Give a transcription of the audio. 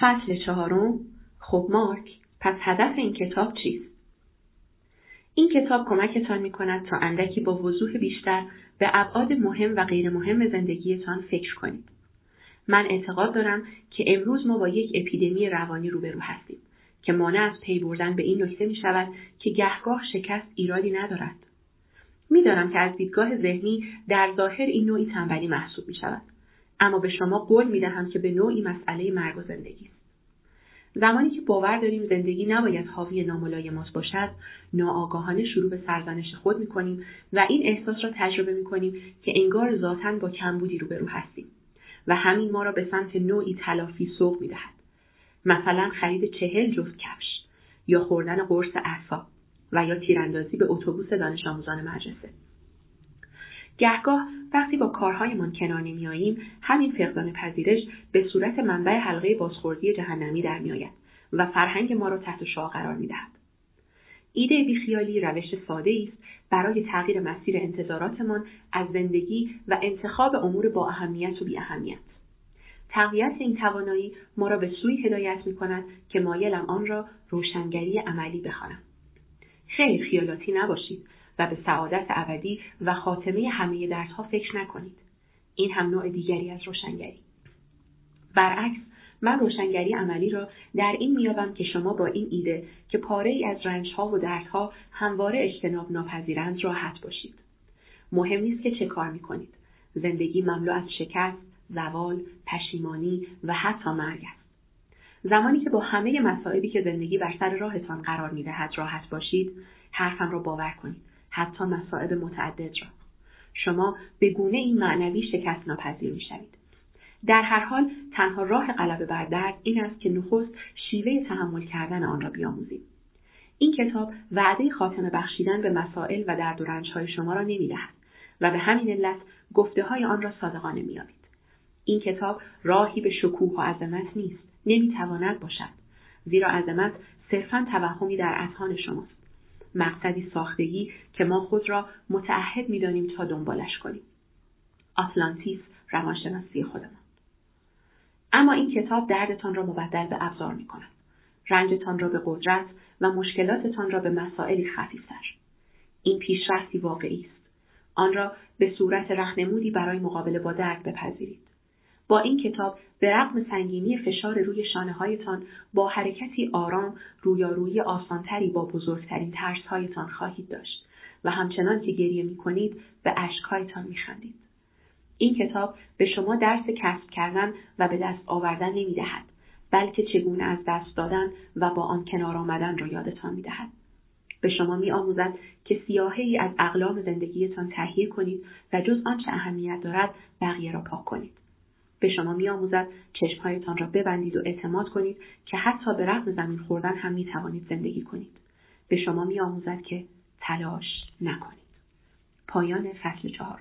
فصل چهارم خب مارک پس هدف این کتاب چیست؟ این کتاب کمکتان می کند تا اندکی با وضوح بیشتر به ابعاد مهم و غیر مهم زندگیتان فکر کنید. من اعتقاد دارم که امروز ما با یک اپیدمی روانی روبرو هستیم که مانع از پی بردن به این نکته می شود که گهگاه شکست ایرادی ندارد. می‌دانم که از دیدگاه ذهنی در ظاهر این نوعی تنبلی محسوب می شود. اما به شما قول می دهم که به نوعی مسئله مرگ و زندگی است. زمانی که باور داریم زندگی نباید حاوی ناملایمات باشد ناآگاهانه شروع به سرزنش خود می‌کنیم و این احساس را تجربه می‌کنیم که انگار ذاتا با کمبودی روبرو هستیم و همین ما را به سمت نوعی تلافی سوق می‌دهد مثلا خرید چهل جفت کفش یا خوردن قرص اعصاب و یا تیراندازی به اتوبوس دانش آموزان مدرسه گهگاه وقتی با کارهایمان کنار نمیاییم همین فقدان پذیرش به صورت منبع حلقه بازخوردی جهنمی در میآید و فرهنگ ما را تحت شعا قرار می‌دهد ایده بیخیالی روش ساده است برای تغییر مسیر انتظاراتمان از زندگی و انتخاب امور با اهمیت و بی اهمیت. تقویت این توانایی ما را به سوی هدایت می کند که مایلم آن را روشنگری عملی بخوانم. خیلی خیالاتی نباشید و به سعادت ابدی و خاتمه همه دردها فکر نکنید. این هم نوع دیگری از روشنگری. برعکس من روشنگری عملی را در این میابم که شما با این ایده که پاره ای از رنجها و دردها همواره اجتناب ناپذیرند راحت باشید. مهم نیست که چه کار می‌کنید. زندگی مملو از شکست، زوال، پشیمانی و حتی مرگ است. زمانی که با همه مسائبی که زندگی بر سر راهتان قرار می‌دهد راحت باشید، حرفم را باور کنید. حتی مصائب متعدد را. شما به گونه این معنوی شکست ناپذیر می‌شوید. در هر حال تنها راه غلبه بر درد این است که نخست شیوه تحمل کردن آن را بیاموزیم این کتاب وعده خاتمه بخشیدن به مسائل و درد و رنجهای شما را نمی‌دهد و به همین علت گفته های آن را صادقانه مییابید این کتاب راهی به شکوه و عظمت نیست نمی‌تواند باشد زیرا عظمت صرفا توهمی در اذهان شماست مقصدی ساختگی که ما خود را متعهد می‌دانیم تا دنبالش کنیم آتلانتیس روانشناسی خودمان اما این کتاب دردتان را مبدل به ابزار می کند. رنجتان را به قدرت و مشکلاتتان را به مسائلی خفیفتر. این پیشرفتی واقعی است. آن را به صورت رهنمودی برای مقابله با درد بپذیرید. با این کتاب به رغم سنگینی فشار روی شانه هایتان با حرکتی آرام رویارویی آسانتری با بزرگترین ترسهایتان خواهید داشت و همچنان که گریه می کنید به اشکهایتان می خندید. این کتاب به شما درس کسب کردن و به دست آوردن نمی دهد بلکه چگونه از دست دادن و با آن کنار آمدن را یادتان می دهد. به شما می آموزد که سیاهه ای از اقلام زندگیتان تهیه کنید و جز آنچه اهمیت دارد بقیه را پاک کنید. به شما می آموزد چشمهایتان را ببندید و اعتماد کنید که حتی به رغم زمین خوردن هم می توانید زندگی کنید. به شما می آموزد که تلاش نکنید. پایان فصل چهار